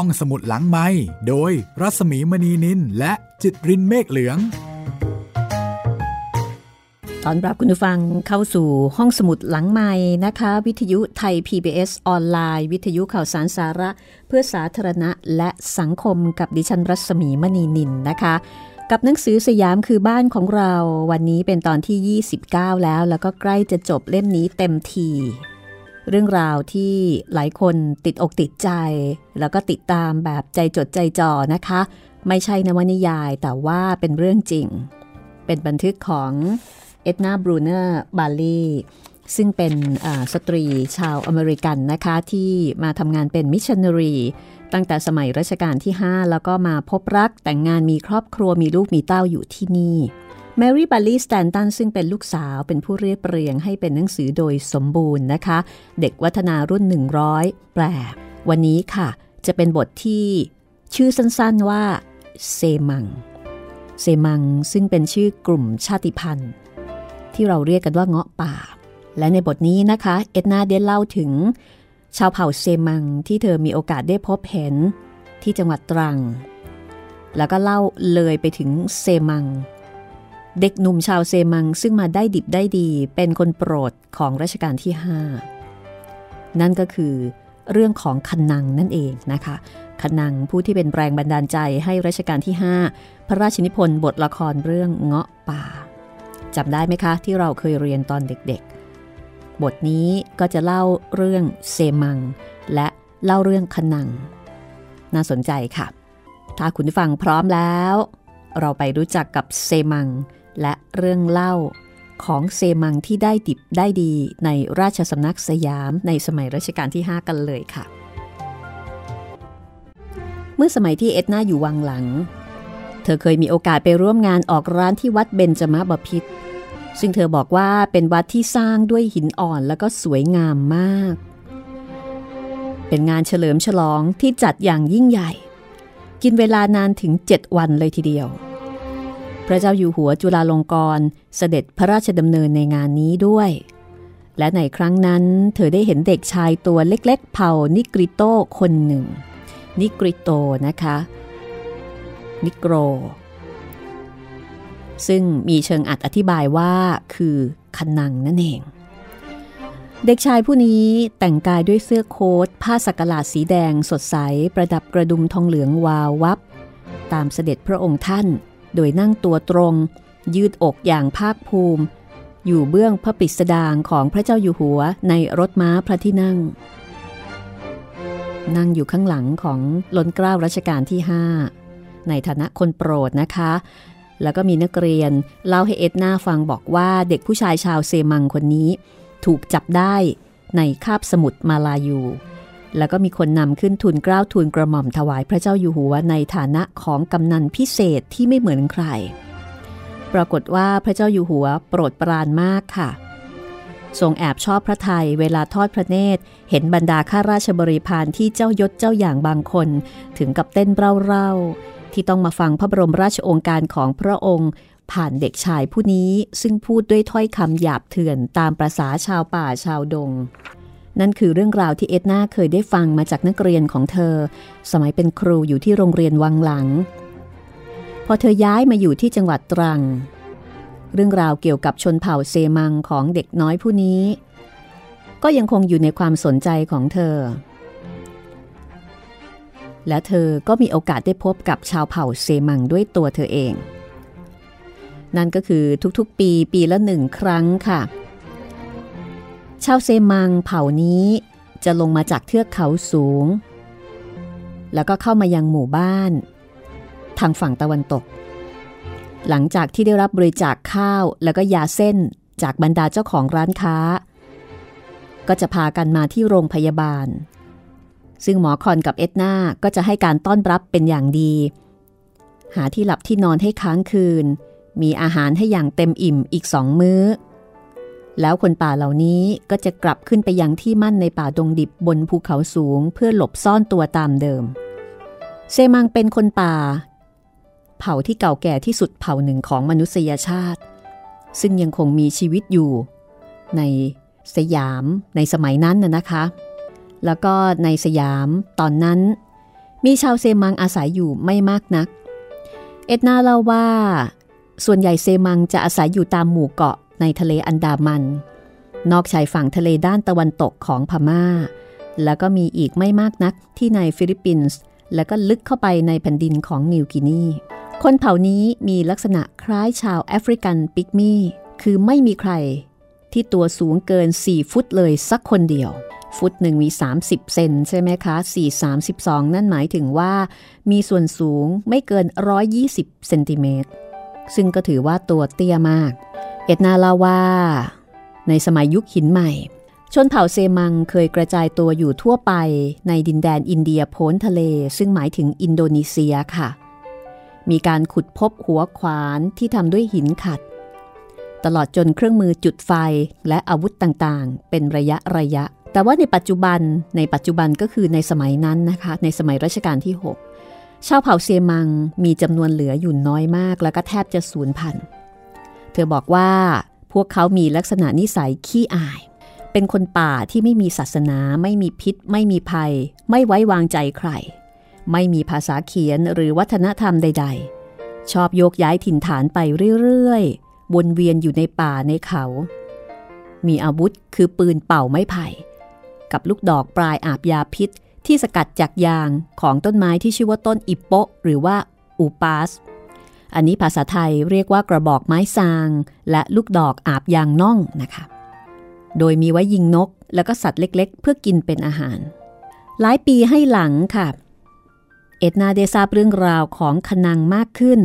ห้องสมุดหลังไม้โดยรัสมีมณีนินและจิตรินเมฆเหลืองตอนรับคุณผู้ฟังเข้าสู่ห้องสมุดหลังไม้นะคะ วิทยุไทย PBS ออนไลน์ วิทยุข่าวสารสาระ เพื่อสาธารณะและสังคมกับดิฉันรัศมีมณีนินนะคะ กับหนังสือสยามคือบ้านของเราวันนี้เป็นตอนที่ 29 แล้ว แล้วก็ใกล้จะจบเล่มนี้เต็มที เรื่องราวที่หลายคนติดอกติดใจ แล้วก็ติดตามแบบใจจดใจจ่อนะคะ ไม่ใช่นวนิยายแต่ว่าเป็นเรื่องจริง เป็นบันทึกของเอ็ดนาบรูเนอร์บาลีซึ่งเป็นสตรีชาวอเมริกันนะคะ ที่มาทำงานเป็นมิชชันนารี ตั้งแต่สมัยรัชกาลที่ 5 แล้วก็มาพบรักแต่งงานมีครอบครัวมีลูกมีเต้าอยู่ที่นี่ แมรี่บัลลี่สแตนตันซึ่งเป็นลูกสาวเป็นผู้เรียบเรียงให้เป็นหนังสือโดยสมบูรณ์นะคะ เด็กวัฒนารุ่น 100 แปลวันนี้ค่ะ จะเป็นบทที่ชื่อสั้นๆว่าเซมัง เซมังซึ่งเป็นชื่อกลุ่มชาติพันธุ์ ที่เราเรียกกันว่าเงาะป่า และในบทนี้นะคะ เอ็ดนาได้เล่าถึง ชาวเผ่าเซมังที่เธอมีโอกาสได้พบเห็นที่จังหวัดตรัง แล้วก็เล่าเลยไปถึงเซมัง เด็กหนุ่มชาวเซมังซึ่งมาได้ดิบได้ดีเป็นคนโปรดของรัชกาลที่ 5 นั่นก็คือเรื่องของคันนังนั่นเองนะคะคันนังผู้ที่เป็นแรงบันดาลใจให้รัชกาลที่ 5 พระราชนิพนธ์บทละครเรื่องเงาะป่าจำได้ไหมคะ ที่เราเคยเรียนตอนเด็กๆ บทนี้ก็จะเล่าเรื่องเซมัง และเล่าเรื่องคันนัง น่าสนใจค่ะ ถ้าคุณฟังพร้อมแล้ว เราไปรู้จักกับเซมัง และเรื่องเล่าของเซมังที่ได้ดิบได้ดีในราชสำนักสยามในสมัยรัชกาลที่ 5 กันเลยค่ะ เมื่อสมัยที่เอ็ดนาอยู่วังหลัง เธอเคยมีโอกาสไปร่วมงานออกร้านที่วัดเบญจมบพิตรซึ่งเธอบอกว่าเป็นวัดที่สร้างด้วยหินอ่อนแล้วก็สวยงามมาก เป็นงานเฉลิมฉลองที่จัดอย่างยิ่งใหญ่ กินเวลานานถึง 7 วันเลยทีเดียว พระเจ้าอยู่หัวจุฬาลงกรณ์เสด็จพระราชดำเนินในงานนี้ด้วย และในครั้งนั้นเธอได้เห็นเด็กชายตัวเล็กๆ เผ่านิกริโตคนหนึ่ง นิกริโตนะคะ นิโกร ซึ่งมีเชิงอัดอธิบายว่าคือคันนังนั่นเอง เด็กชายผู้นี้แต่งกายด้วยเสื้อโค้ทผ้าสักหลาดสีแดงสดใส ประดับกระดุมทองเหลืองวาววับ ตามเสด็จพระองค์ท่าน โดยนั่งตัวตรง ยืดอกอย่างภาคภูมิ อยู่เบื้องพระปิสดางของพระเจ้าอยู่หัวในรถม้าพระที่นั่ง นั่งอยู่ข้างหลังของล้นเกล้ารัชกาลที่ 5 ในฐานะคนโปรดนะคะ แล้วก็มีนักเรียนเล่าให้เอ็ดนาฟังบอกว่าเด็กผู้ชายชาวเซมังคนนี้ ถูกจับได้ในคาบสมุทรมาลายู แล้วก็มีคนนำขึ้นทุนกล้าวทุนกระหม่อมถวายพระเจ้าอยู่หัวในฐานะของกำนันพิเศษที่ไม่เหมือนใคร ปรากฏว่าพระเจ้าอยู่หัวโปรดปรานมากค่ะ ทรงแอบชอบพระไทยเวลาทอดพระเนตร เห็นบรรดาข้าราชบริพารที่เจ้ายศเจ้าอย่างบางคน ถึงกับเต้นเร่าๆที่ต้องมาฟังพระบรมราชโองการของพระองค์ผ่านเด็กชายผู้นี้ซึ่งพูดด้วยถ้อยคำหยาบเถื่อนตามประษาชาวป่าชาวดง นั่นคือเรื่องราวที่เอ็ดนาเคยได้ฟังมาจากนักเรียนของเธอ สมัยเป็นครูอยู่ที่โรงเรียนวังหลัง พอเธอย้ายมาอยู่ที่จังหวัดตรัง เรื่องราวเกี่ยวกับชนเผ่าเซมังของเด็กน้อยผู้นี้ ก็ยังคงอยู่ในความสนใจของเธอ และเธอก็มีโอกาสได้พบกับชาวเผ่าเซมังด้วยตัวเธอเอง นั่นก็คือทุกๆปีปีละหนึ่งครั้งค่ะ ชาวเซมังเผ่านี้จะลงมาจากเทือกเขาสูง แล้วก็เข้ามายังหมู่บ้าน ทางฝั่งตะวันตก หลังจากที่ได้รับบริจาคข้าวแล้วก็ยาเส้นจากบรรดาเจ้าของร้านค้า ก็จะพากันมาที่โรงพยาบาล ซึ่งหมอคอนกับเอ็ดนาก็จะให้การต้อนรับเป็นอย่างดี หาที่หลับที่นอนให้ค้างคืน มีอาหารให้อย่างเต็มอิ่มอีกสองมื้อ แล้วคนป่าเหล่านี้ก็จะกลับขึ้นไปยังที่มั่นในป่าดงดิบบนภูเขาสูงเพื่อหลบซ่อนตัวตามเดิม เซมังเป็นคนป่า เผ่าที่เก่าแก่ที่สุดเผ่าหนึ่งของมนุษยชาติ ซึ่งยังคงมีชีวิตอยู่ ในสยามในสมัยนั้นน่ะนะคะ แล้วก็ในสยามตอนนั้น มีชาวเซมังอาศัยอยู่ไม่มากนัก เอ็ดนาเล่าว่า ส่วนใหญ่เซมังจะอาศัยอยู่ตามหมู่เกาะ ในทะเลอันดามัน นอกชายฝั่งทะเลด้านตะวันตกของพม่า แล้วก็มีอีกไม่มากนักที่ในฟิลิปปินส์แล้วก็ลึกเข้าไปในแผ่นดินของนิวกินี คนเผ่านี้มีลักษณะคล้ายชาวแอฟริกันปิกมี่ คือไม่มีใคร ที่ตัวสูงเกิน 4 ฟุตเลยสักคนเดียว ฟุตหนึ่งมี 30 เซนใช่ไหมคะ4 32 นั่นหมายถึงว่า มีส่วนสูงไม่เกิน 120 เซนติเมตร ซึ่งก็ถือว่าตัวเตี้ยมาก เอ็ดนาลาว่า ในสมัยยุคหินใหม่ ชนเผ่าเซมังเคยกระจายตัวอยู่ทั่วไปในดินแดนอินเดียโพ้นทะเล ซึ่งหมายถึงอินโดนีเซียค่ะ มีการขุดพบหัวขวานที่ทำด้วยหินขัด ตลอดจนเครื่องมือจุดไฟและอาวุธต่างๆ เป็นระยะระยะ แต่ว่าในปัจจุบันในปัจจุบันก็คือในสมัยนั้นนะคะ ในสมัยรัชกาลที่ 6 ชาวเผ่าเซมังมีจำนวนเหลืออยู่น้อยมาก แล้วก็แทบจะสูญพันธุ์ เธอบอกว่าพวกเขามีลักษณะนิสัยขี้อาย เป็นคนป่าที่ไม่มีศาสนา ไม่มีพิษ ไม่มีภัย ไม่ไว้วางใจใคร ไม่มีภาษาเขียนหรือวัฒนธรรมใด ๆ ชอบโยกย้ายถิ่นฐานไปเรื่อยๆ วนเวียนอยู่ในป่าในเขา มีอาวุธคือปืนเป่าไม้ไผ่ กับลูกดอกปลายอาบยาพิษที่สกัดจากยางของต้นไม้ที่ชื่อว่าต้นอิปโปหรือว่าอูปาส อันนี้ภาษาไทยเรียกว่ากระบอกไม้ซาง และลูกดอกอาบยางน่องนะคะ โดยมีไว้ยิงนกแล้วก็สัตว์เล็กๆ เพื่อกินเป็นอาหาร หลายปีให้หลังค่ะ เอ็ดนาเดซาบเรื่องราวของคนังมากขึ้น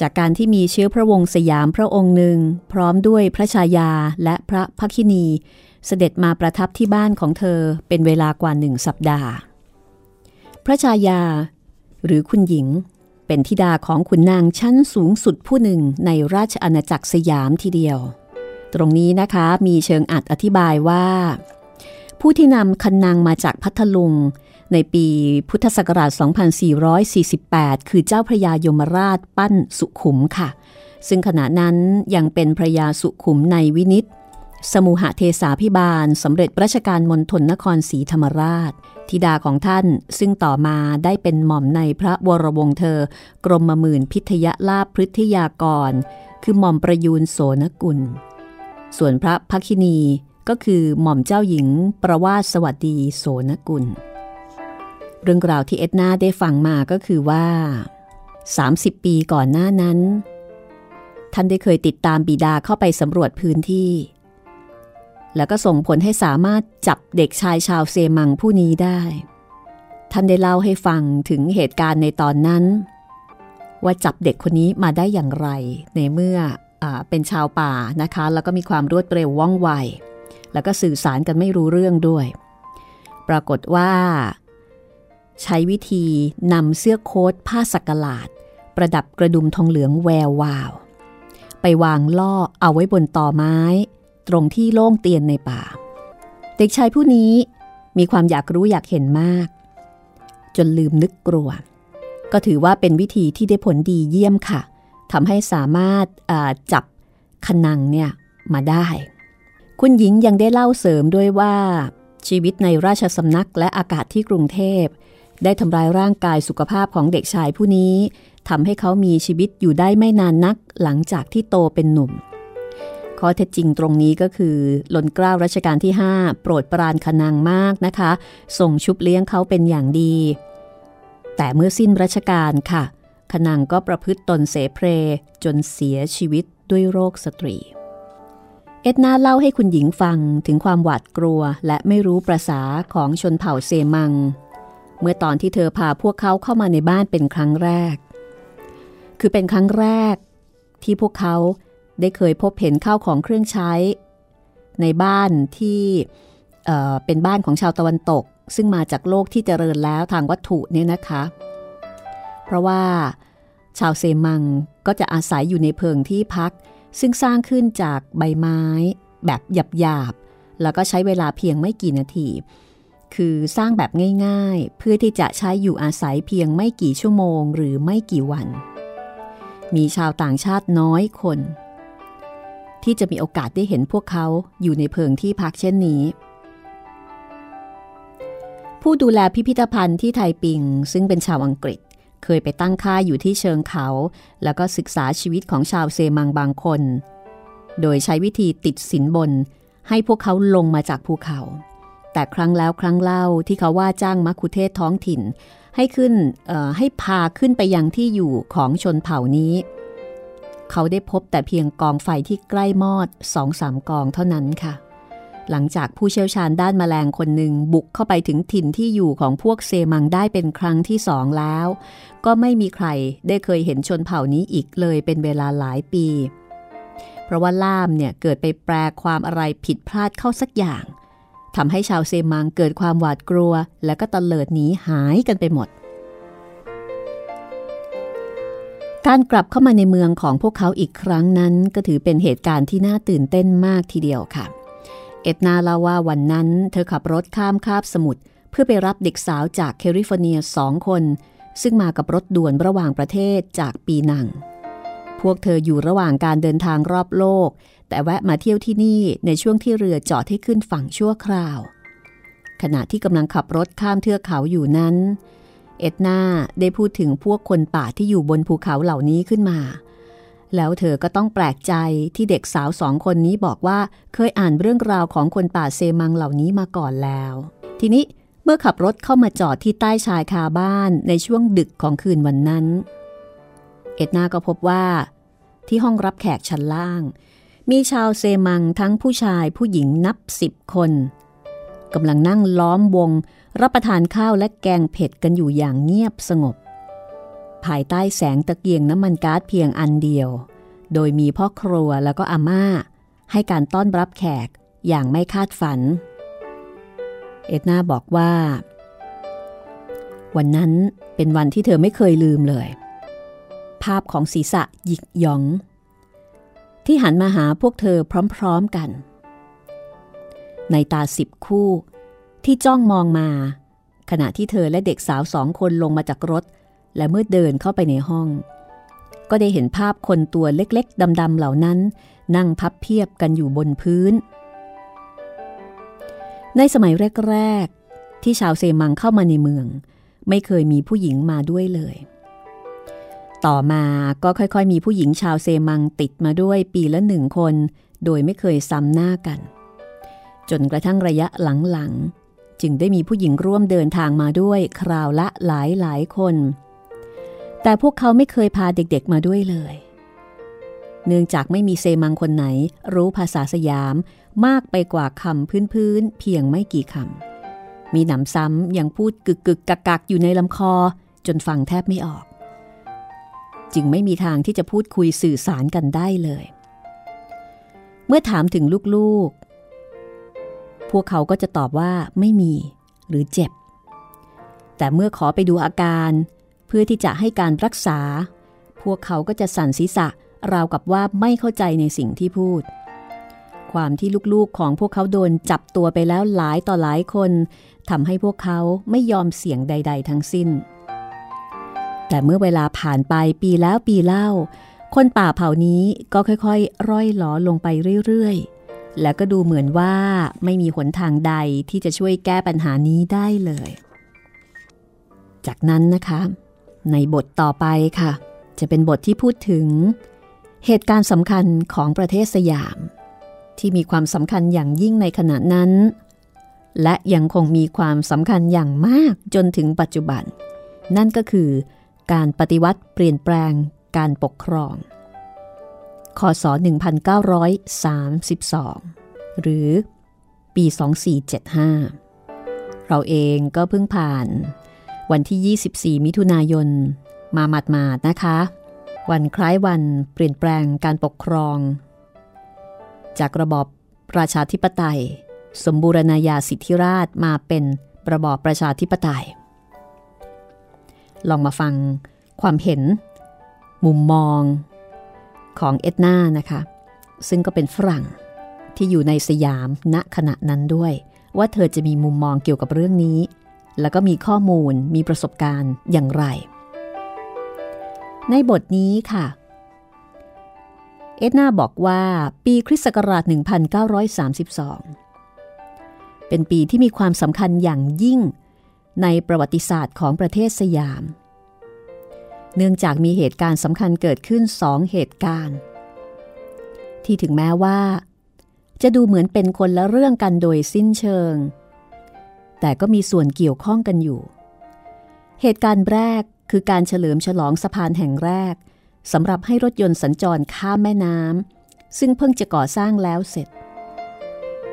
จากการที่มีเชื้อพระวงศ์สยามพระองค์หนึ่ง พร้อมด้วยพระชายาและพระพักินี เสด็จมาประทับที่บ้านของเธอเป็นเวลากว่าหนึ่งสัปดาห์ พระชายาหรือคุณหญิง เป็นธิดาของขุนนางชั้นสูงสุดผู้หนึ่งในราชอาณาจักรสยามทีเดียว ตรงนี้นะคะมีเชิงอัดอธิบายว่า ผู้ที่นำคันนางมาจากพัทลุง ในปีพุทธศักราช 2448 คือเจ้าพระยายมราชปั้นสุขุมค่ะ ซึ่งขณะนั้นยังเป็นพระยาสุขุมในวินิตสมุหเทสาพิบาลสำเร็จราชการมณฑลนครศรีธรรมราช ธิดาของท่านซึ่งต่อมาได้เป็นหม่อมในพระวรวงเธอ กรมมมื่นพิทยลาภพฤทยากร คือหม่อมประยูนโสนกุล ส่วนพระพักินีก็คือหม่อมเจ้าหญิงประวาสสวัสดีโสนกุล เรื่องราวที่เอ็ดนาได้ฟังมาก็คือว่า 30 ปีก่อนหน้านั้น ท่านได้เคยติดตามบิดาเข้าไปสำรวจพื้นที่ แล้วก็ส่งผลให้สามารถจับเด็กชายชาวเซมังผู้นี้ได้ ท่านได้เล่าให้ฟังถึงเหตุการณ์ในตอนนั้น ว่าจับเด็กคนนี้มาได้อย่างไร ในเมื่ออเป็นชาวป่านะคะ แล้วก็มีความรวดเร็วว่องไว แล้วก็สื่อสารกันไม่รู้เรื่องด้วย ปรากฏว่า ใช้วิธีนำเสื้อโค้ทผ้าสักหลาด ประดับกระดุมทองเหลืองแวววาว ไปวางล่อเอาไว้บนตอไม้ ตรงที่โล่งเตียนในป่า เด็กชายผู้นี้มีความอยากรู้อยากเห็นมาก จนลืมนึกกลัว ก็ถือว่าเป็นวิธีที่ได้ผลดีเยี่ยมค่ะทำให้สามารถจับขนังเนี่ยมาได้ คุณหญิงยังได้เล่าเสริมด้วยว่า ชีวิตในราชสำนักและอากาศที่กรุงเทพ ได้ทำลายร่างกายสุขภาพของเด็กชายผู้นี้ทำให้เขามีชีวิตอยู่ได้ไม่นานนักหลังจากที่โตเป็นหนุ่ม ข้อเท็จจริงตรงนี้ก็คือหล่นกล้าวรัชกาลที่ 5 โปรดปรานขนังมากนะคะส่งชุบเลี้ยงเขาเป็นอย่างดี แต่เมื่อสิ้นรัชกาลค่ะขนังก็ประพฤติตนเสเพรจนเสียชีวิตด้วยโรคสตรี เอ็ดนาเล่าให้คุณหญิงฟังถึงความหวาดกลัวและไม่รู้ประษาของชนเผ่าเซมัง เมื่อตอนที่เธอพาพวกเขาเข้ามาในบ้านเป็นครั้งแรก คือเป็นครั้งแรกที่พวกเขา ได้เคยพบเห็นข้าวของเครื่องใช้ ในบ้านที่เเป็นบ้านของชาวตะวันตก ซึ่งมาจากโลกที่เจริญแล้วทางวัตถุเนี่ยนะคะ เพราะว่าชาวเซมังก็จะอาศัยอยู่ในเพิงที่พัก ซึ่งสร้างขึ้นจากใบไม้ แบบหยาบๆแล้วก็ใช้เวลาเพียงไม่กี่นาทีคือสร้างแบบง่ายๆ เพื่อที่จะใช้อยู่อาศัยเพียงไม่กี่ชั่วโมง หรือไม่กี่วัน มีชาวต่างชาติน้อยคน ที่จะมีโอกาสได้เห็นพวกเขาอยู่ในเพิงที่พักเช่นนี้ ผู้ดูแลพิพิธภัณฑ์ที่ไทปิง ซึ่งเป็นชาวอังกฤษเคยไปตั้งค่ายอยู่ที่เชิงเขา แล้วก็ศึกษาชีวิตของชาวเซมังบางคน โดยใช้วิธีติดสินบน ให้พวกเขาลงมาจากภูเขา แต่ครั้งแล้วครั้งเล่าที่เขาว่าจ้างมักคุเทศท้องถิ่น ให้ขึ้นให้พาขึ้นไปยังที่อยู่ของชนเผ่านี้ เขาได้พบแต่เพียงกองไฟที่ใกล้มอดสองสามกองเท่านั้นค่ะ หลังจากผู้เชี่ยวชาญด้านแมลงคนหนึ่งบุกเข้าไปถึงถิ่นที่อยู่ของพวกเซมังได้เป็นครั้งที่สองแล้ว ก็ไม่มีใครได้เคยเห็นชนเผ่านี้อีกเลยเป็นเวลาหลายปี เพราะว่าล่ามเนี่ยเกิดไปแปลความอะไรผิดพลาดเข้าสักอย่างทำให้ชาวเซมังเกิดความหวาดกลัว และก็ตะเลิดหนีหายกันไปหมด การกลับเข้ามาในเมืองของพวกเขาอีกครั้งนั้น ก็ถือเป็นเหตุการณ์ที่น่าตื่นเต้นมากทีเดียวค่ะ เอ็ดนาเล่าว่าวันนั้น เธอขับรถข้ามคาบสมุทรเพื่อไปรับเด็กสาวจากแคลิฟอร์เนียสองคน ซึ่งมากับรถด่วนระหว่างประเทศจากปีนัง พวกเธออยู่ระหว่างการเดินทางรอบโลก แต่แวะมาเที่ยวที่นี่ในช่วงที่เรือจอดให้ขึ้นฝั่งชั่วคราว ขณะที่กำลังขับรถข้ามเทือกเขาอยู่นั้น เอ็ดนาได้พูดถึงพวกคนป่าที่อยู่บนภูเขาเหล่านี้ขึ้นมา แล้วเธอก็ต้องแปลกใจที่เด็กสาวสองคนนี้บอกว่าเคยอ่านเรื่องราวของคนป่าเซมังเหล่านี้มาก่อนแล้ว ทีนี้เมื่อขับรถเข้ามาจอดที่ใต้ชายคาบ้านในช่วงดึกของคืนวันนั้น เอ็ดนาก็พบว่า ที่ห้องรับแขกชั้นล่าง มีชาวเซมังทั้งผู้ชายผู้หญิงนับสิบคนกำลังนั่งล้อมวง รับประทานข้าวและแกงเผ็ดกันอยู่อย่างเงียบสงบ ภายใต้แสงตะเกียงน้ำมันก๊าซเพียงอันเดียว โดยมีพ่อครัวแล้วก็อาม่า ให้การต้อนรับแขกอย่างไม่คาดฝัน เอ็ดนาบอกว่า วันนั้นเป็นวันที่เธอไม่เคยลืมเลย ภาพของศีรษะหยิกหยอง ที่หันมาหาพวกเธอพร้อมๆกัน ในตาสิบคู่ ที่จ้องมองมา ขณะที่เธอและเด็กสาวสองคนลงมาจากรถ และเมื่อเดินเข้าไปในห้อง ก็ได้เห็นภาพคนตัวเล็กๆดำๆเหล่านั้น นั่งพับเพียบกันอยู่บนพื้น ในสมัยแรกๆ ที่ชาวเซมังเข้ามาในเมือง ไม่เคยมีผู้หญิงมาด้วยเลย ต่อมาก็ค่อยๆ มีผู้หญิงชาวเซมังติดมาด้วยปีละหนึ่งคน โดยไม่เคยซ้ำหน้ากัน จนกระทั่งระยะหลังๆ จึงได้มีผู้หญิงร่วมเดินทางมาด้วยคราวละหลายหลายคน แต่พวกเขาไม่เคยพาเด็กๆมาด้วยเลย เนื่องจากไม่มีเซมังคนไหน รู้ภาษาสยามมากไปกว่าคำพื้นๆเพียงไม่กี่คำ มีหนำซ้ำยังพูดกึกกึกกักกักอยู่ในลำคอจนฟังแทบไม่ออก จึงไม่มีทางที่จะพูดคุยสื่อสารกันได้เลย เมื่อถามถึงลูกๆ พวกเขาก็จะตอบว่าไม่มีหรือเจ็บ แต่เมื่อขอไปดูอาการ เพื่อที่จะให้การรักษา พวกเขาก็จะสั่นศีรษะราวกับว่าไม่เข้าใจในสิ่งที่พูด ความที่ลูกๆของพวกเขาโดนจับตัวไปแล้วหลายต่อหลายคนทำให้พวกเขาไม่ยอมเสี่ยงใด ๆ ทั้งสิ้น แต่เมื่อเวลาผ่านไปปีแล้วปีเล่า คนป่าเผ่านี้ก็ค่อยๆ ร่อยหลอลงไปเรื่อยๆ แล้วก็ดูเหมือนว่าไม่มีหนทางใดที่จะช่วยแก้ปัญหานี้ได้เลย จากนั้นนะคะ ในบทต่อไปค่ะ จะเป็นบทที่พูดถึง เหตุการณ์สำคัญของประเทศสยาม ที่มีความสำคัญอย่างยิ่งในขณะนั้น และยังคงมีความสำคัญอย่างมากจนถึงปัจจุบัน นั่นก็คือการปฏิวัติเปลี่ยนแปลงการปกครอง คศ 1932 หรือปี 2475 เราเองก็เพิ่งผ่าน วันที่ 24 มิถุนายน มาหมาดๆนะคะ วันคล้ายวันเปลี่ยนแปลงการปกครอง จากระบอบประชาธิปไตย สมบูรณาญาสิทธิราชมาเป็นระบอบประชาธิปไตย ลองมาฟังความเห็น มุมมอง ของเอ็ดนานะคะ ซึ่งก็เป็นฝรั่งที่อยู่ในสยามณขณะนั้นด้วย ว่าเธอจะมีมุมมองเกี่ยวกับเรื่องนี้ แล้วก็มีข้อมูลมีประสบการณ์อย่างไร ในบทนี้ค่ะ เอ็ดนาบอกว่าปีคริสต์ศักราช 1932 เป็นปีที่มีความสำคัญอย่างยิ่งในประวัติศาสตร์ของประเทศสยาม เนื่องจากมีเหตุการณ์สำคัญเกิดขึ้นสองเหตุการณ์ ที่ถึงแม้ว่า จะดูเหมือนเป็นคนละเรื่องกันโดยสิ้นเชิง แต่ก็มีส่วนเกี่ยวข้องกันอยู่ เหตุการณ์แรกคือการเฉลิมฉลองสะพานแห่งแรกสำหรับให้รถยนต์สัญจรข้ามแม่น้ำซึ่งเพิ่งจะก่อสร้างแล้วเสร็จ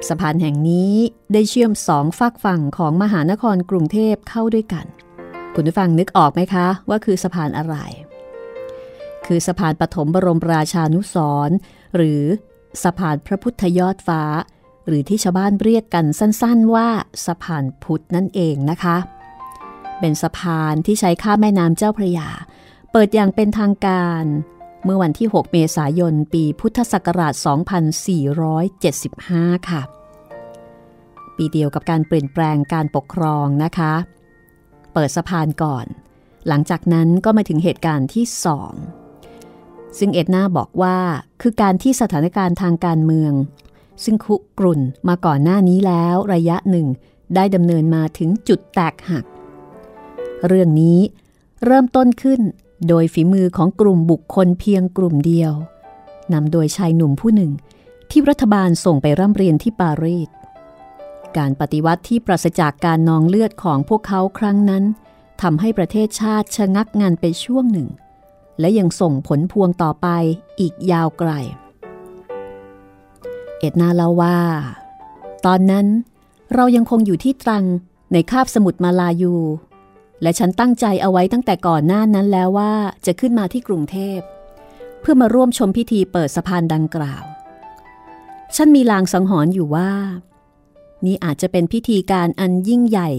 สะพานแห่งนี้ได้เชื่อมสองฝากฝั่งของมหานครกรุงเทพเข้าด้วยกัน คุณผู้ฟังนึกออกไหมคะ ว่าคือสะพานอะไร คือสะพานปฐมบรมราชานุสรหรือสะพานพระพุทธยอดฟ้า หรือที่ชาวบ้านเรียกกันสั้นๆว่าสะพานพุทธนั่นเองนะคะ เป็นสะพานที่ใช้ข้ามแม่น้ำเจ้าพระยา เปิดอย่างเป็นทางการ เมื่อวันที่ 6 เมษายน ปีพุทธศักราช 2475 ค่ะ ปีเดียวกับการเปลี่ยนแปลงการปกครองนะคะ เปิดสะพานก่อน หลังจากนั้นก็มาถึงเหตุการณ์ที่สองซึ่งเอ็ดนาบอกว่าคือการที่สถานการณ์ทางการเมือง ซึ่งคุกรุ่นมาก่อนหน้านี้แล้วระยะหนึ่งได้ดำเนินมาถึงจุดแตกหัก เรื่องนี้เริ่มต้นขึ้นโดยฝีมือของกลุ่มบุคคลเพียงกลุ่มเดียวนำโดยชายหนุ่มผู้หนึ่งที่รัฐบาลส่งไปร่ำเรียนที่ปารีส การปฏิวัติที่ปราศจากการนองเลือดของพวกเขาครั้งนั้นทำให้ประเทศชาติชะงักงานไปช่วงหนึ่ง และยังส่งผลพวงต่อไปอีกยาวไกล เอ็ดนาเล่าว่า ตอนนั้นเรายังคงอยู่ที่ตรังในคาบสมุทรมาลายู และฉันตั้งใจเอาไว้ตั้งแต่ก่อนหน้านั้นแล้วว่าจะขึ้นมาที่กรุงเทพ เพื่อมาร่วมชมพิธีเปิดสะพานดังกล่าว ฉันมีลางสังหรณ์อยู่ว่า นี่อาจจะเป็นพิธีการอันยิ่งใหญ่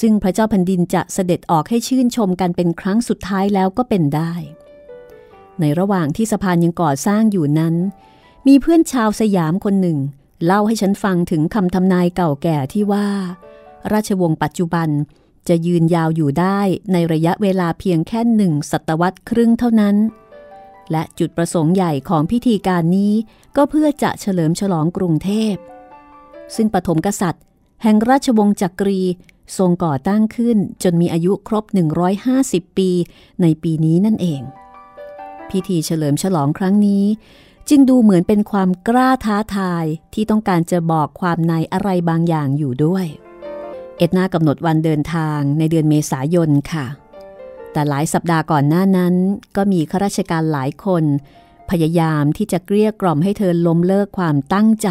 ซึ่งพระเจ้าแผ่นดินจะเสด็จออกให้ชื่นชมกันเป็นครั้งสุดท้ายแล้วก็เป็นได้ ในระหว่างที่สะพานยังก่อสร้างอยู่นั้น มีเพื่อนชาวสยามคนหนึ่ง เล่าให้ฉันฟังถึงคำทำนายเก่าแก่ที่ว่า ราชวงศ์ปัจจุบันจะยืนยาวอยู่ได้ในระยะเวลาเพียงแค่หนึ่งศตวรรษครึ่งเท่านั้น และจุดประสงค์ใหญ่ของพิธีการนี้ก็เพื่อจะเฉลิมฉลองกรุงเทพ ซึ่งปฐมกษัตริย์ แห่งราชวงศ์จักรี ทรงก่อตั้งขึ้นจนมีอายุครบ 150 ปีในปีนี้นั่นเอง พิธีเฉลิมฉลองครั้งนี้ จึงดูเหมือนเป็นความกล้าท้าทายที่ต้องการจะบอกความในอะไรบางอย่างอยู่ด้วย เอ็ดนากำหนดวันเดินทางในเดือนเมษายนค่ะแต่หลายสัปดาห์ก่อนหน้านั้น ก็มีข้าราชการหลายคน พยายามที่จะเกลี้ยกล่อมให้เธอล้มเลิกความตั้งใจ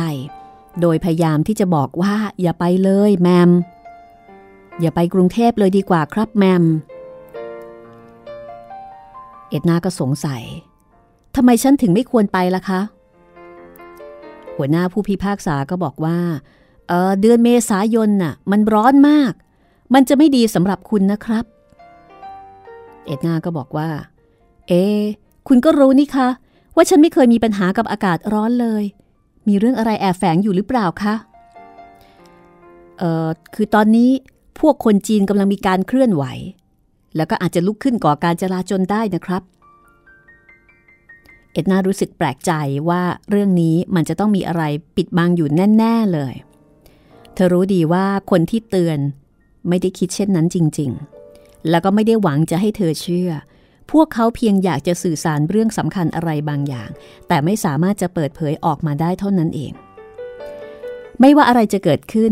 โดยพยายามที่จะบอกว่าอย่าไปเลยแมม อย่าไปกรุงเทพเลยดีกว่าครับแมม เอ็ดนาก็สงสัยทำไมฉันถึงไม่ควรไปล่ะคะ หัวหน้าผู้พิพากษาก็บอกว่า เออเดือนเมษายนน่ะ มันร้อนมาก มันจะไม่ดีสำหรับคุณนะครับ เอ็ดนาก็บอกว่า เอ คุณก็รู้นี่คะ ว่าฉันไม่เคยมีปัญหากับอากาศร้อนเลย มีเรื่องอะไรแอบแฝงอยู่หรือเปล่าคะ เอ่อ คือตอนนี้พวกคนจีนกำลังมีการเคลื่อนไหว แล้วก็อาจจะลุกขึ้นก่อการจลาจลได้นะครับ เอ็ดนารู้สึกแปลกใจว่าเรื่องนี้มันจะต้องมีอะไรปิดบังอยู่แน่ ๆเลย เธอรู้ดีว่าคนที่เตือนไม่ได้คิดเช่นนั้นจริง ๆ แล้วก็ไม่ได้หวังจะให้เธอเชื่อ พวกเขาเพียงอยากจะสื่อสารเรื่องสำคัญอะไรบางอย่าง แต่ไม่สามารถจะเปิดเผยออกมาได้เท่านั้นเอง ไม่ว่าอะไรจะเกิดขึ้น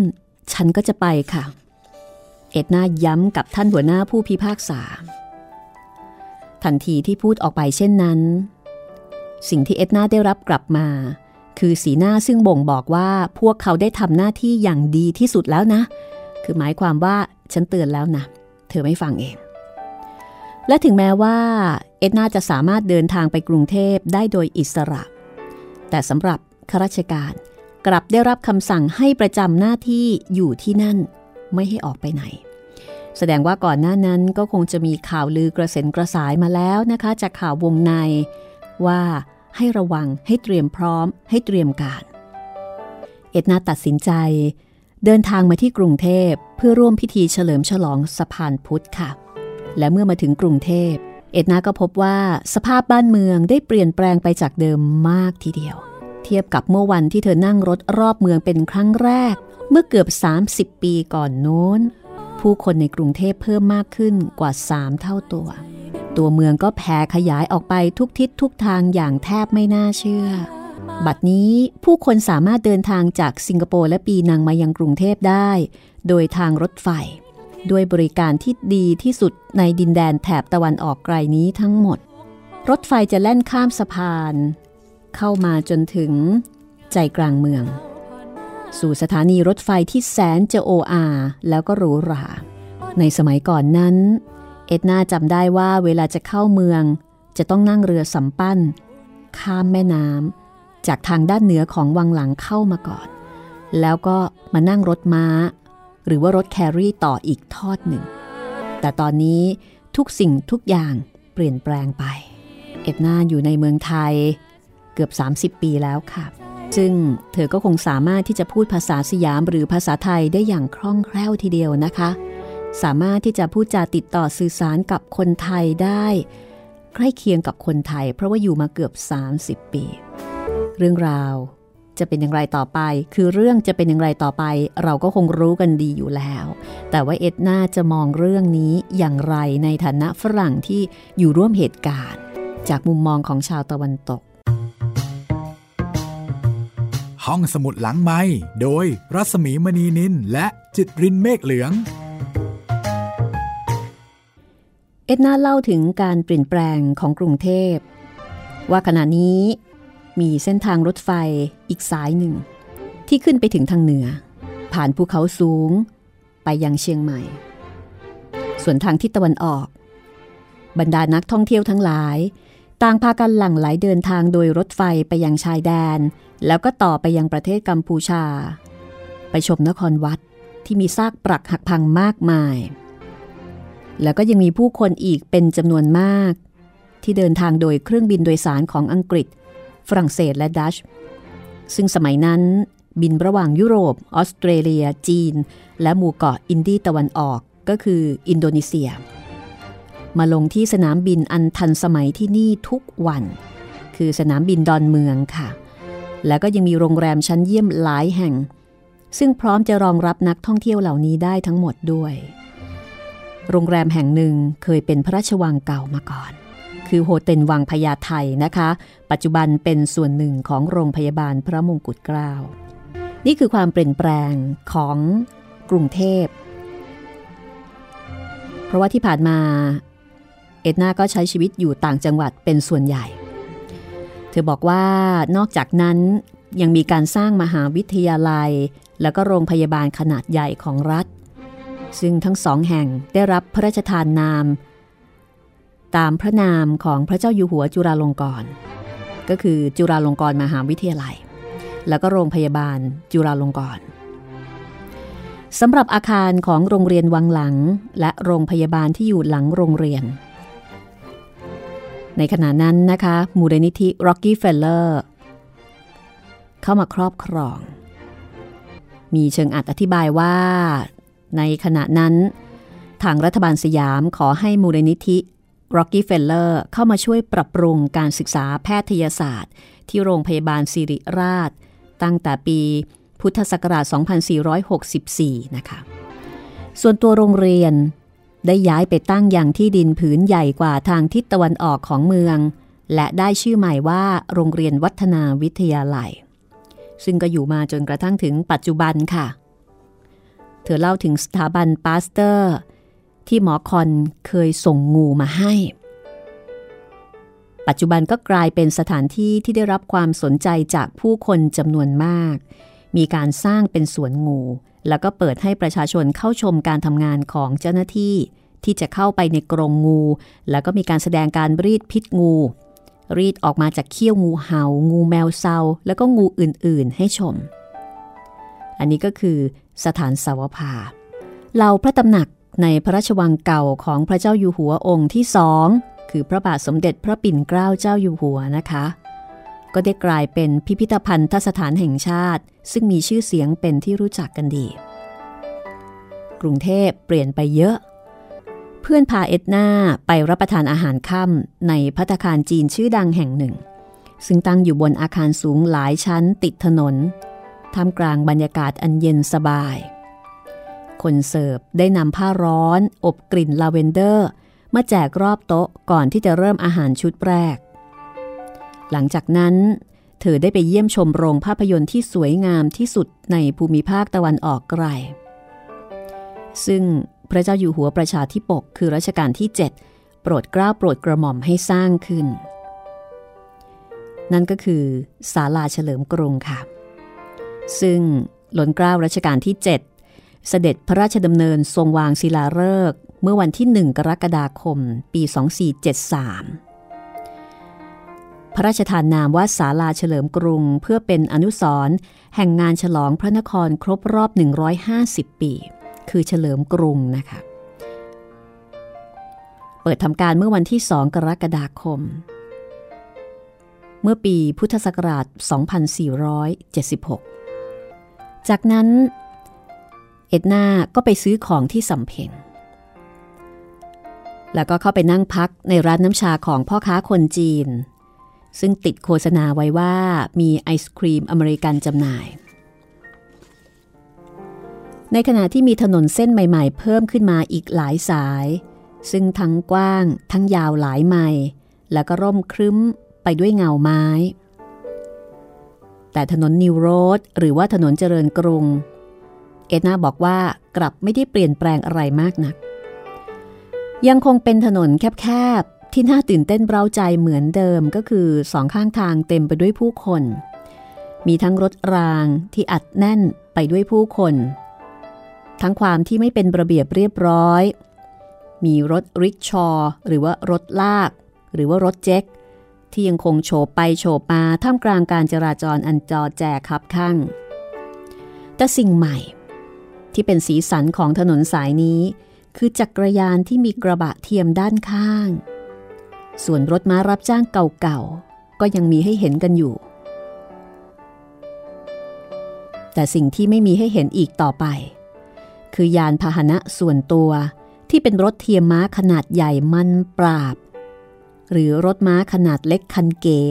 ฉันก็จะไปค่ะ เอ็ดนาย้ำกับท่านหัวหน้าผู้พิพากษา ทันทีที่พูดออกไปเช่นนั้น สิ่งที่เอ็ดนาได้รับกลับมา คือสีหน้าซึ่งบ่งบอกว่าพวกเขาได้ทำหน้าที่อย่างดีที่สุดแล้วนะ คือหมายความว่าฉันเตือนแล้วนะ เธอไม่ฟังเอง และถึงแม้ว่าเอ็ดนาจะสามารถเดินทางไปกรุงเทพได้โดยอิสระ แต่สำหรับข้าราชการกลับได้รับคำสั่งให้ประจำหน้าที่อยู่ที่นั่นไม่ให้ออกไปไหน แสดงว่าก่อนหน้านั้นก็คงจะมีข่าวลือกระเซ็นกระสายมาแล้วนะคะ จากข่าววงใน ว่าให้ระวังให้เตรียมพร้อม ให้เตรียมการ เอ็ดนาตัดสินใจ เดินทางมาที่กรุงเทพเพื่อร่วมพิธีเฉลิมฉลองสะพานพุทธค่ะ และเมื่อมาถึงกรุงเทพ เอ็ดนาก็พบว่าสภาพบ้านเมืองได้เปลี่ยนแปลงไปจากเดิมมากทีเดียว เทียบกับเมื่อวันที่เธอนั่งรถรอบเมืองเป็นครั้งแรก เมื่อเกือบ 30 ปีก่อนโน้น ผู้คนในกรุงเทพเพิ่มมากขึ้นกว่า 3 เท่าตัว ตัวเมืองก็แผ่ขยายออกไปทุกทิศทุกทางอย่างแทบไม่น่าเชื่อ บัดนี้ผู้คนสามารถเดินทางจากสิงคโปร์และปีนังมายังกรุงเทพได้ โดยทางรถไฟ ด้วยบริการที่ดีที่สุดในดินแดนแถบตะวันออกไกลนี้ทั้งหมด รถไฟจะแล่นข้ามสะพาน เข้ามาจนถึงใจกลางเมือง สู่สถานีรถไฟที่แสนจะโออาแล้วก็หรูหรา ในสมัยก่อนนั้น เอ็ดนาจำได้ว่าเวลาจะเข้าเมือง จะต้องนั่งเรือสำปั้น ข้ามแม่น้ำจากทางด้านเหนือของวังหลังเข้ามาก่อน แล้วก็มานั่งรถม้า หรือว่ารถแครี่ต่ออีกทอดหนึ่ง แต่ตอนนี้ทุกสิ่งทุกอย่างเปลี่ยนแปลงไป เอ็ดนาอยู่ในเมืองไทย เกือบ 30 ปีแล้วค่ะ ซึ่งเธอก็คงสามารถที่จะพูดภาษาสยามหรือภาษาไทยได้อย่างคล่องแคล่วทีเดียวนะคะ สามารถที่จะพูดจาติดต่อสื่อสารกับคนไทยได้ ใกล้เคียงกับคนไทย เพราะว่าอยู่มาเกือบ 30 ปี เรื่องราว จะเป็นอย่างไรต่อไป คือเรื่องจะเป็นอย่างไรต่อไป เราก็คงรู้กันดีอยู่แล้ว แต่ว่าเอ็ดนาจะมองเรื่องนี้อย่างไรในฐานะฝรั่งที่อยู่ร่วมเหตุการณ์ จากมุมมองของชาวตะวันตก ห้องสมุดหลังไม้โดยรัสมีมณีนินและจิตรินเมฆเหลือง เอ็ดนาเล่าถึงการเปลี่ยนแปลงของกรุงเทพ ว่าขณะนี้ มีเส้นทางรถไฟอีกสายหนึ่ง ที่ขึ้นไปถึงทางเหนือ ผ่านภูเขาสูง ไปยังเชียงใหม่ ส่วนทางทิศตะวันออก บรรดานักท่องเที่ยวทั้งหลาย ต่างพากันหลั่งไหลเดินทางโดยรถไฟไปยังชายแดน แล้วก็ต่อไปยังประเทศกัมพูชา ไปชมนครวัดที่มีซากปรักหักพังมากมาย แล้วก็ยังมีผู้คนอีกเป็นจำนวนมาก ที่เดินทางโดยเครื่องบินโดยสารของอังกฤษ ฝรั่งเศสและดัช ซึ่งสมัยนั้นบินระหว่างยุโรป ออสเตรเลีย จีน และหมู่เกาะอินดีตะวันออกก็คืออินโดนีเซีย มาลงที่สนามบินอันทันสมัยที่นี่ทุกวัน คือสนามบินดอนเมืองค่ะ แล้วก็ยังมีโรงแรมชั้นเยี่ยมหลายแห่ง ซึ่งพร้อมจะรองรับนักท่องเที่ยวเหล่านี้ได้ทั้งหมดด้วย โรงแรมแห่งหนึ่งเคยเป็นพระราชวังเก่ามาก่อน คือโฮเทลวังพญาไทนะคะ ปัจจุบันเป็นส่วนหนึ่งของโรงพยาบาลพระมงกุฎเกล้า นี่คือความเปลี่ยนแปลงของกรุงเทพ เพราะว่าที่ผ่านมา เอ็ดนาก็ใช้ชีวิตอยู่ต่างจังหวัดเป็นส่วนใหญ่ เธอบอกว่านอกจากนั้นยังมีการสร้างมหาวิทยาลัย แล้วก็โรงพยาบาลขนาดใหญ่ของรัฐ ซึ่งทั้งสองแห่งได้รับพระราชทานนาม ตามพระนามของพระเจ้าอยู่หัวจุฬาลงกรณ์ก็คือจุฬาลงกรณ์มหาวิทยาลัย แล้วก็โรงพยาบาลจุฬาลงกรณ์สำหรับอาคารของโรงเรียนวังหลังและโรงพยาบาลที่อยู่หลังโรงเรียน ในขณะนั้นนะคะมูลนิธิ Rockefeller เข้ามาครอบครอง มีเชิงอัดอธิบายว่า ในขณะนั้น ทางรัฐบาลสยามขอให้มูลนิธิ Rockefeller เข้ามาช่วยปรับปรุงการศึกษาแพทยศาสตร์ ที่โรงพยาบาลศิริราช ตั้งแต่ปีพุทธศักราช 2464 นะคะ ส่วนตัวโรงเรียนได้ย้ายไปตั้งอย่างที่ดินผืนใหญ่กว่าทางทิศตะวันออกของเมือง และได้ชื่อใหม่ว่าโรงเรียนวัฒนาวิทยาลัย ซึ่งก็อยู่มาจนกระทั่งถึงปัจจุบันค่ะ เธอเล่าถึงสถาบันปาสเตอร์ ที่หมอคอนเคยส่งงูมาให้ ปัจจุบันก็กลายเป็นสถานที่ที่ได้รับความสนใจจากผู้คนจำนวนมาก มีการสร้างเป็นสวนงู แล้วก็เปิดให้ประชาชนเข้าชมการทำงานของเจ้าหน้าที่ ที่จะเข้าไปในกรงงู แล้วก็มีการแสดงการรีดพิษงู รีดออกมาจากเขี้ยวงูเหา่า งูแมวเซาแล้วก็งูอื่นๆ ให้ชม อันนี้ก็คือสถานสาวภาเหล่าพระตำหนัก ในพระราชวังเก่าของพระเจ้าอยู่หัวองค์ที่สองคือพระบาทสมเด็จพระปิ่นเกล้าเจ้าอยู่หัวนะคะ ก็ได้กลายเป็นพิพิธภัณฑ์สถานแห่งชาติ ซึ่งมีชื่อเสียงเป็นที่รู้จักกันดี กรุงเทพเปลี่ยนไปเยอะ เพื่อนพาเอ็ดนาไปรับประทานอาหารค่ำในพัตคารจีนชื่อดังแห่งหนึ่ง ซึ่งตั้งอยู่บนอาคารสูงหลายชั้นติดถนนท่ามกลางบรรยากาศอันเย็นสบาย คนเสิร์ฟได้นำผ้าร้อน อบกลิ่นลาเวนเดอร์มาแจกรอบโต๊ะก่อนที่จะเริ่มอาหารชุดแรก หลังจากนั้น เธอได้ไปเยี่ยมชมโรงภาพยนตร์ที่สวยงามที่สุดในภูมิภาคตะวันออกไกล ซึ่งพระเจ้าอยู่หัวประชาธิปกคือรัชกาลที่ 7 โปรดเกล้าโปรดกระหม่อมให้สร้างขึ้น นั่นก็คือศาลาเฉลิมกรุงค่ะ ซึ่งหล้นเกล้ารัชกาลที่ 7 เสด็จพระราชดำเนินทรงวางศิลาฤกษ์เมื่อวันที่ 1 กรกฎาคม ปี 2473 พระราชทานนามว่าศาลาเฉลิมกรุง เพื่อเป็นอนุสรณ์แห่งงานฉลองพระนครครบรอบ 150 ปี คือเฉลิมกรุงนะคะ เปิดทำการเมื่อวันที่ 2 กรกฎาคม เมื่อปีพุทธศักราช 2476 จากนั้น เอ็ดนาก็ไปซื้อของที่สำเพ็ง แล้วก็เข้าไปนั่งพักในร้านน้ำชาของพ่อค้าคนจีน ซึ่งติดโฆษณาไว้ว่ามีไอศครีมอเมริกันจำหน่าย ในขณะที่มีถนนเส้นใหม่ๆ เพิ่มขึ้นมาอีกหลายสาย ซึ่งทั้งกว้าง ทั้งยาวหลายไมล์แล้วก็ร่มครึ้มไปด้วยเงาไม้ แต่ถนนนิวโรดหรือว่าถนนเจริญกรุง เอ็ดนาบอกว่ากลับไม่ได้เปลี่ยนแปลงอะไรมากนัก ยังคงเป็นถนนแคบๆ ที่น่าตื่นเต้นเร้าใจเหมือนเดิมก็คือสองข้างทางเต็มไปด้วยผู้คน มีทั้งรถรางที่อัดแน่นไปด้วยผู้คน ทั้งความที่ไม่เป็นระเบียบเรียบร้อย มีรถริกชอ หรือว่ารถลาก หรือว่ารถเจ็กที่ยังคงโฉบไปโฉบมาท่ามกลางการจราจรอันจอแจคับข้างแต่สิ่งใหม่ ที่เป็นสีสันของถนนสายนี้ คือจักรยานที่มีกระบะเทียมด้านข้าง ส่วนรถม้ารับจ้างเก่าๆ ก็ยังมีให้เห็นกันอยู่ แต่สิ่งที่ไม่มีให้เห็นอีกต่อไป คือยานพาหนะส่วนตัวที่เป็นรถเทียมม้าขนาดใหญ่มันปราบ หรือรถม้าขนาดเล็กคันเก๋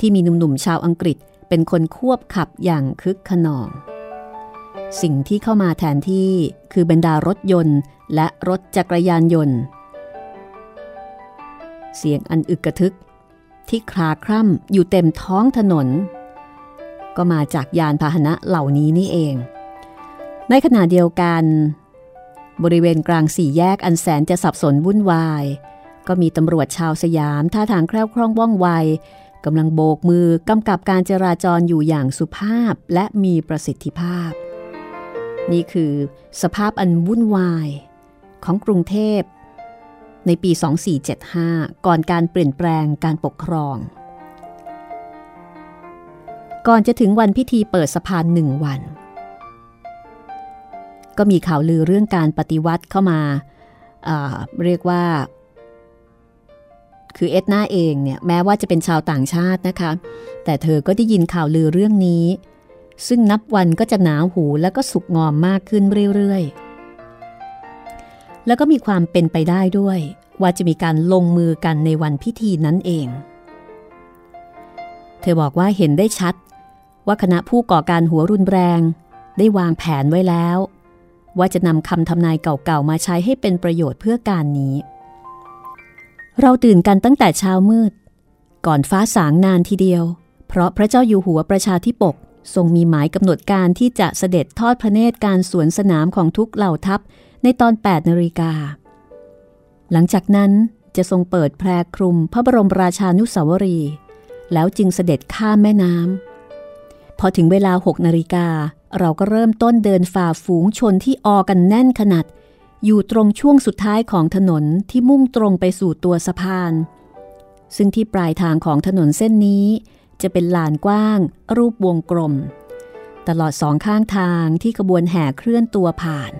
ที่มีหนุ่มๆชาวอังกฤษเป็นคนควบขับอย่างคึกขนอง สิ่งที่เข้ามาแทนที่คือบรรดารถยนต์และรถจักรยานยนต์ เสียงอันอึกกระทึก ที่คลาคร่ำอยู่เต็มท้องถนน ก็มาจากยานพาหนะเหล่านี้นี่เอง ในขณะเดียวกัน บริเวณกลางสี่แยกอันแสนจะสับสนวุ่นวาย ก็มีตำรวจชาวสยามท่าทางแคล่วคล่องว่องไวกำลังโบกมือกำกับการจราจรอยู่อย่างสุภาพและมีประสิทธิภาพ นี่คือสภาพอันวุ่นวายของกรุงเทพ ในปี 2475 ก่อนการเปลี่ยนแปลงการปกครอง ก่อนจะถึงวันพิธีเปิดสะพานหนึ่งวัน ก็มีข่าวลือเรื่องการปฏิวัติเข้ามาเรียกว่า คือเอ็ดนาเองเนี่ยแม้ว่าจะเป็นชาวต่างชาตินะคะ แต่เธอก็ได้ยินข่าวลือเรื่องนี้ ซึ่งนับวันก็จะหนาหูแล้วก็สุกงอมมากขึ้นเรื่อยๆ แล้วก็มีความเป็นไปได้ด้วย ว่าจะมีการลงมือกันในวันพิธีนั้นเอง เธอบอกว่าเห็นได้ชัด ว่าคณะผู้ก่อการหัวรุนแรง ได้วางแผนไว้แล้ว ว่าจะนำคำทำนายเก่าๆ มาใช้ให้เป็นประโยชน์เพื่อการนี้ เราตื่นกันตั้งแต่เช้ามืด ก่อนฟ้าสางนานทีเดียว เพราะพระเจ้าอยู่หัวประชาธิปก ทรงมีหมายกำหนดการที่จะเสด็จทอดพระเนตรการสวนสนามของทุกเหล่าทัพในตอน 8นาฬิกา หลังจากนั้นจะทรงเปิดแพรคลุมพระบรมราชานุสาวรี แล้วจึงเสด็จข้ามแม่น้ำพอถึงเวลา 6นาฬิกาเราก็เริ่มต้นเดินฝ่าฝูงชนที่ออกันแน่นขนาด อยู่ตรงช่วงสุดท้ายของถนนที่มุ่งตรงไปสู่ตัวสะพาน ซึ่งที่ปลายทางของถนนเส้นนี้ จะเป็นลานกว้าง รูปวงกลม ตลอดสองข้างทางที่ขบวนแห่เคลื่อนตัวผ่าน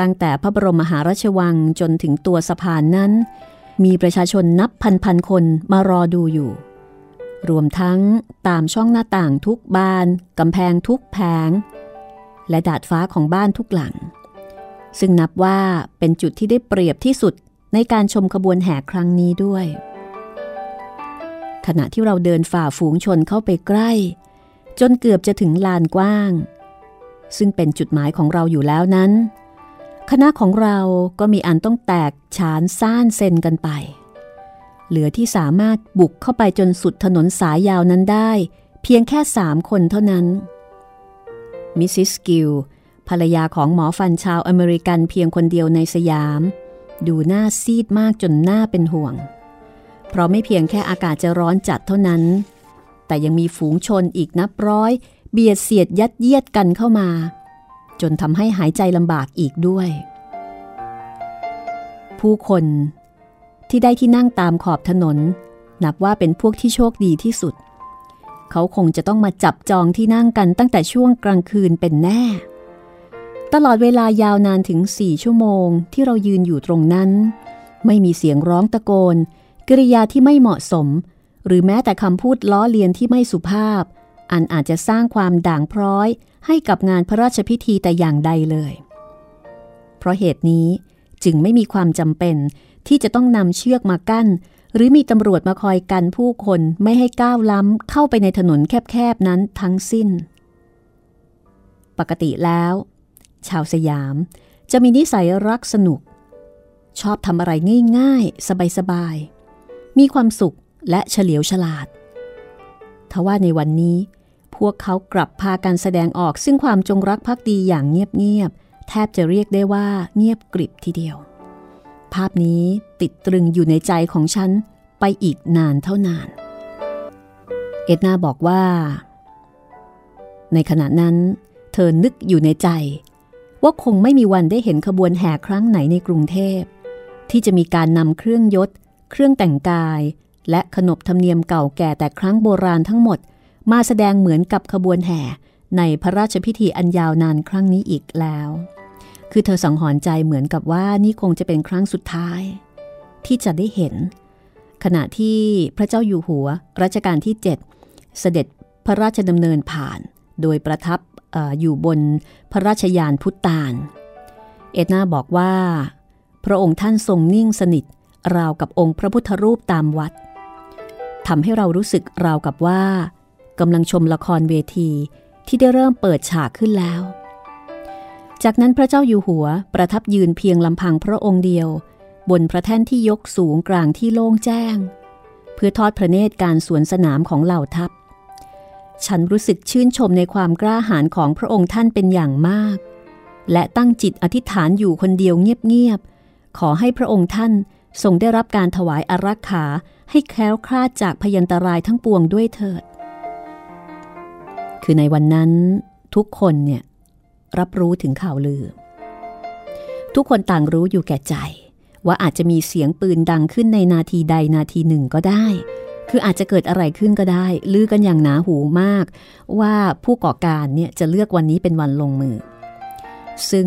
ตั้งแต่พระบรมมหาราชวังจนถึงตัวสะพานนั้น มีประชาชนนับพันพันคนมารอดูอยู่ รวมทั้งตามช่องหน้าต่างทุกบานกำแพงทุกแผง และดาดฟ้าของบ้านทุกหลัง ซึ่งนับว่าเป็นจุดที่ได้เปรียบที่สุดในการชมขบวนแห่ครั้งนี้ด้วย ขณะที่เราเดินฝ่าฝูงชนเข้าไปใกล้ จนเกือบจะถึงลานกว้าง ซึ่งเป็นจุดหมายของเราอยู่แล้วนั้น คณะของเราก็มีอันต้องแตกฉานซ่านเซนกันไป เหลือที่สามารถบุกเข้าไปจนสุดถนนสายยาวนั้นได้ เพียงแค่สามคนเท่านั้น มิสซิสกิลภรรยาของหมอฟันชาวอเมริกันเพียงคนเดียวในสยาม ดูหน้าซีดมากจนน่าเป็นห่วง เพราะไม่เพียงแค่อากาศจะร้อนจัดเท่านั้น แต่ยังมีฝูงชนอีกนับร้อย เบียดเสียดยัดเยียดกันเข้ามา จนทำให้หายใจลำบากอีกด้วย ผู้คนที่ได้ที่นั่งตามขอบถนน นับว่าเป็นพวกที่โชคดีที่สุด เขาคงจะต้องมาจับจองที่นั่งกันตั้งแต่ช่วงกลางคืนเป็นแน่ ตลอดเวลายาวนานถึงสี่ชั่วโมงที่เรายืนอยู่ตรงนั้น ไม่มีเสียงร้องตะโกน กริยาที่ไม่เหมาะสม หรือแม้แต่คำพูดล้อเลียนที่ไม่สุภาพ อันอาจจะสร้างความด่างพร้อย ให้กับงานพระราชพิธีแต่อย่างใดเลย เพราะเหตุนี้จึงไม่มีความจำเป็นที่จะต้องนำเชือกมากั้น หรือมีตำรวจมาคอยกันผู้คนไม่ให้ก้าวล้ำเข้าไปในถนนแคบๆนั้นทั้งสิ้น ปกติแล้ว ชาวสยามจะมีนิสัยรักสนุก ชอบทำอะไรง่ายๆ สบายๆ มีความสุขและเฉลียวฉลาด ทว่าในวันนี้ พวกเขากลับพากันแสดงออกซึ่งความจงรักภักดีอย่างเงียบๆ แทบจะเรียกได้ว่าเงียบกริบทีเดียว ภาพนี้ติดตรึงอยู่ในใจของฉันไปอีกนานเท่านาน เอ็ดนาบอกว่า ในขณะนั้น เธอนึกอยู่ในใจ ว่าคงไม่มีวันได้เห็นขบวนแห่ครั้งไหนในกรุงเทพ ที่จะมีการนำเครื่องยศ เครื่องแต่งกาย และขนบธรรมเนียมเก่าแก่แต่ครั้งโบราณทั้งหมด มาแสดงเหมือนกับขบวนแห่ในพระราชพิธีอันยาวนานครั้งนี้อีกแล้ว คือเธอสังหรณ์ใจเหมือนกับว่านี่คงจะเป็นครั้งสุดท้าย ที่จะได้เห็น ขณะที่พระเจ้าอยู่หัวรัชกาลที่ 7 เสด็จพระราชดำเนินผ่าน โดยประทับอยู่บนพระราชยานพุทธาน เอ็ดนาบอกว่า พระองค์ท่านทรงนิ่งสนิท ราวกับองค์พระพุทธรูปตามวัดทำให้เรารู้สึกราวกับว่ากำลังชมละครเวทีที่ได้เริ่มเปิดฉากขึ้นแล้ว จากนั้นพระเจ้าอยู่หัวประทับยืนเพียงลำพังพระองค์เดียว บนพระแท่นที่ยกสูงกลางที่โล่งแจ้ง เพื่อทอดพระเนตรการสวนสนามของเหล่าทัพ ฉันรู้สึกชื่นชมในความกล้าหาญของพระองค์ท่านเป็นอย่างมาก และตั้งจิตอธิษฐานอยู่คนเดียวเงียบๆขอให้พระองค์ท่าน ทรงได้รับการถวายอารักขาให้แคล้วคลาดจากพยันตรายทั้งปวงด้วยเถิด คือในวันนั้นทุกคนเนี่ยรับรู้ถึงข่าวลือ ทุกคนต่างรู้อยู่แก่ใจ ว่าอาจจะมีเสียงปืนดังขึ้นในนาทีใดนาทีหนึ่งก็ได้ คืออาจจะเกิดอะไรขึ้นก็ได้ ลือกันอย่างหนาหูมาก ว่าผู้ก่อการเนี่ยจะเลือกวันนี้เป็นวันลงมือ ซึ่ง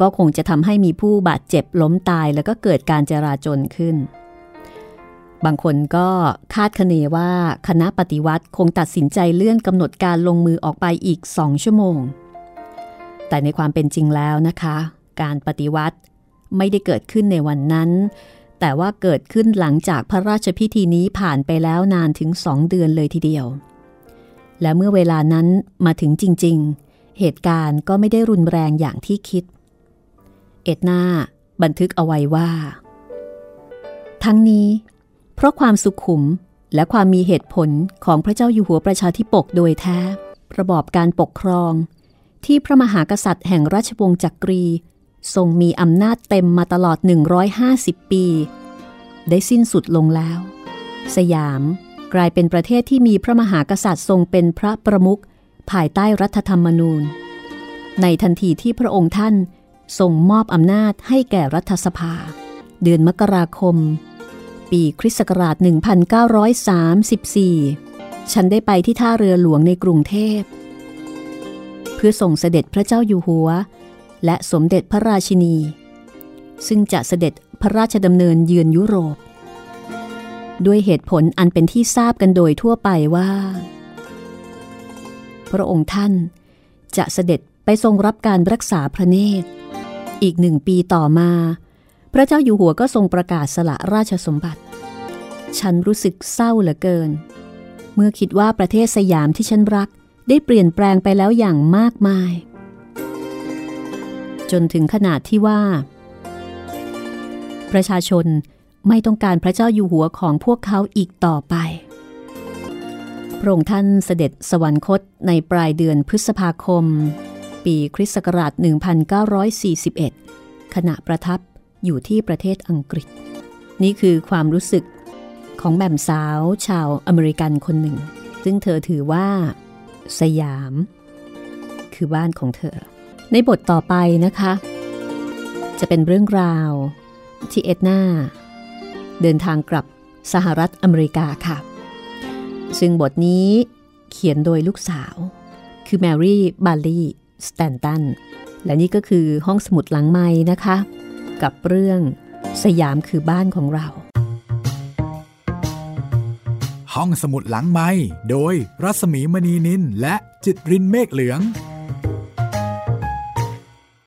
ก็คงจะทำให้มีผู้บาดเจ็บล้มตายแล้วก็เกิดการจราจนขึ้น บางคนก็คาดคะเนว่าคณะปฏิวัติคงตัดสินใจเลื่อนกำหนดการลงมือออกไปอีกสองชั่วโมง แต่ในความเป็นจริงแล้วนะคะ การปฏิวัติไม่ได้เกิดขึ้นในวันนั้น แต่ว่าเกิดขึ้นหลังจากพระราชพิธีนี้ผ่านไปแล้วนานถึงสองเดือนเลยทีเดียว และเมื่อเวลานั้นมาถึงจริง ๆ เหตุการณ์ก็ไม่ได้รุนแรงอย่างที่คิด เอ็ดนาบันทึกเอาไว้ว่า ทั้งนี้ เพราะความสุขุมและความมีเหตุผลของพระเจ้าอยู่หัวประชาธิปกโดยแท้ ระบอบการปกครอง ที่พระมหากษัตริย์แห่งราชวงศ์จักรี ทรงมีอำนาจเต็มมาตลอด 150 ปี ได้สิ้นสุดลงแล้ว สยามกลายเป็นประเทศที่มีพระมหากษัตริย์ทรงเป็นพระประมุขภายใต้รัฐธรรมนูญ ในทันทีที่พระองค์ท่าน ทรงมอบอำนาจให้แก่รัฐสภา เดือนมกราคม ปีคริสต์ศักราช 1934 ฉันได้ไปที่ท่าเรือหลวงในกรุงเทพ เพื่อส่งเสด็จพระเจ้าอยู่หัว และสมเด็จพระราชินี ซึ่งจะเสด็จพระราชดำเนินเยือนยุโรป ด้วยเหตุผลอันเป็นที่ทราบกันโดยทั่วไปว่า พระองค์ท่านจะเสด็จไปทรงรับการรักษาพระเนตร อีกหนึ่งปีต่อมา พระเจ้าอยู่หัวก็ทรงประกาศสละราชสมบัติ ฉันรู้สึกเศร้าเหลือเกิน เมื่อคิดว่าประเทศสยามที่ฉันรักได้เปลี่ยนแปลงไปแล้วอย่างมากมาย จนถึงขนาดที่ว่า ประชาชนไม่ต้องการพระเจ้าอยู่หัวของพวกเขาอีกต่อไป พระองค์ท่านเสด็จสวรรคตในปลายเดือนพฤษภาคม ปีคริสต์ศักราช 1941 ขณะประทับอยู่ที่ประเทศอังกฤษ นี่คือความรู้สึกของแม่มสาวชาวอเมริกันคนหนึ่ง ซึ่งเธอถือว่า สยาม คือบ้านของเธอ ในบทต่อไปนะคะ จะเป็นเรื่องราวที่เอ็ดนาเดินทางกลับสหรัฐอเมริกาค่ะ ซึ่งบทนี้เขียนโดยลูกสาว คือแมรี่บาลี สแตนตันและนี่ก็คือห้องสมุดหลังไม้นะคะ กับเรื่องสยามคือบ้านของเรา ห้องสมุดหลังไม้โดยรัศมีมณีนินและจิตรินเมฆเหลือง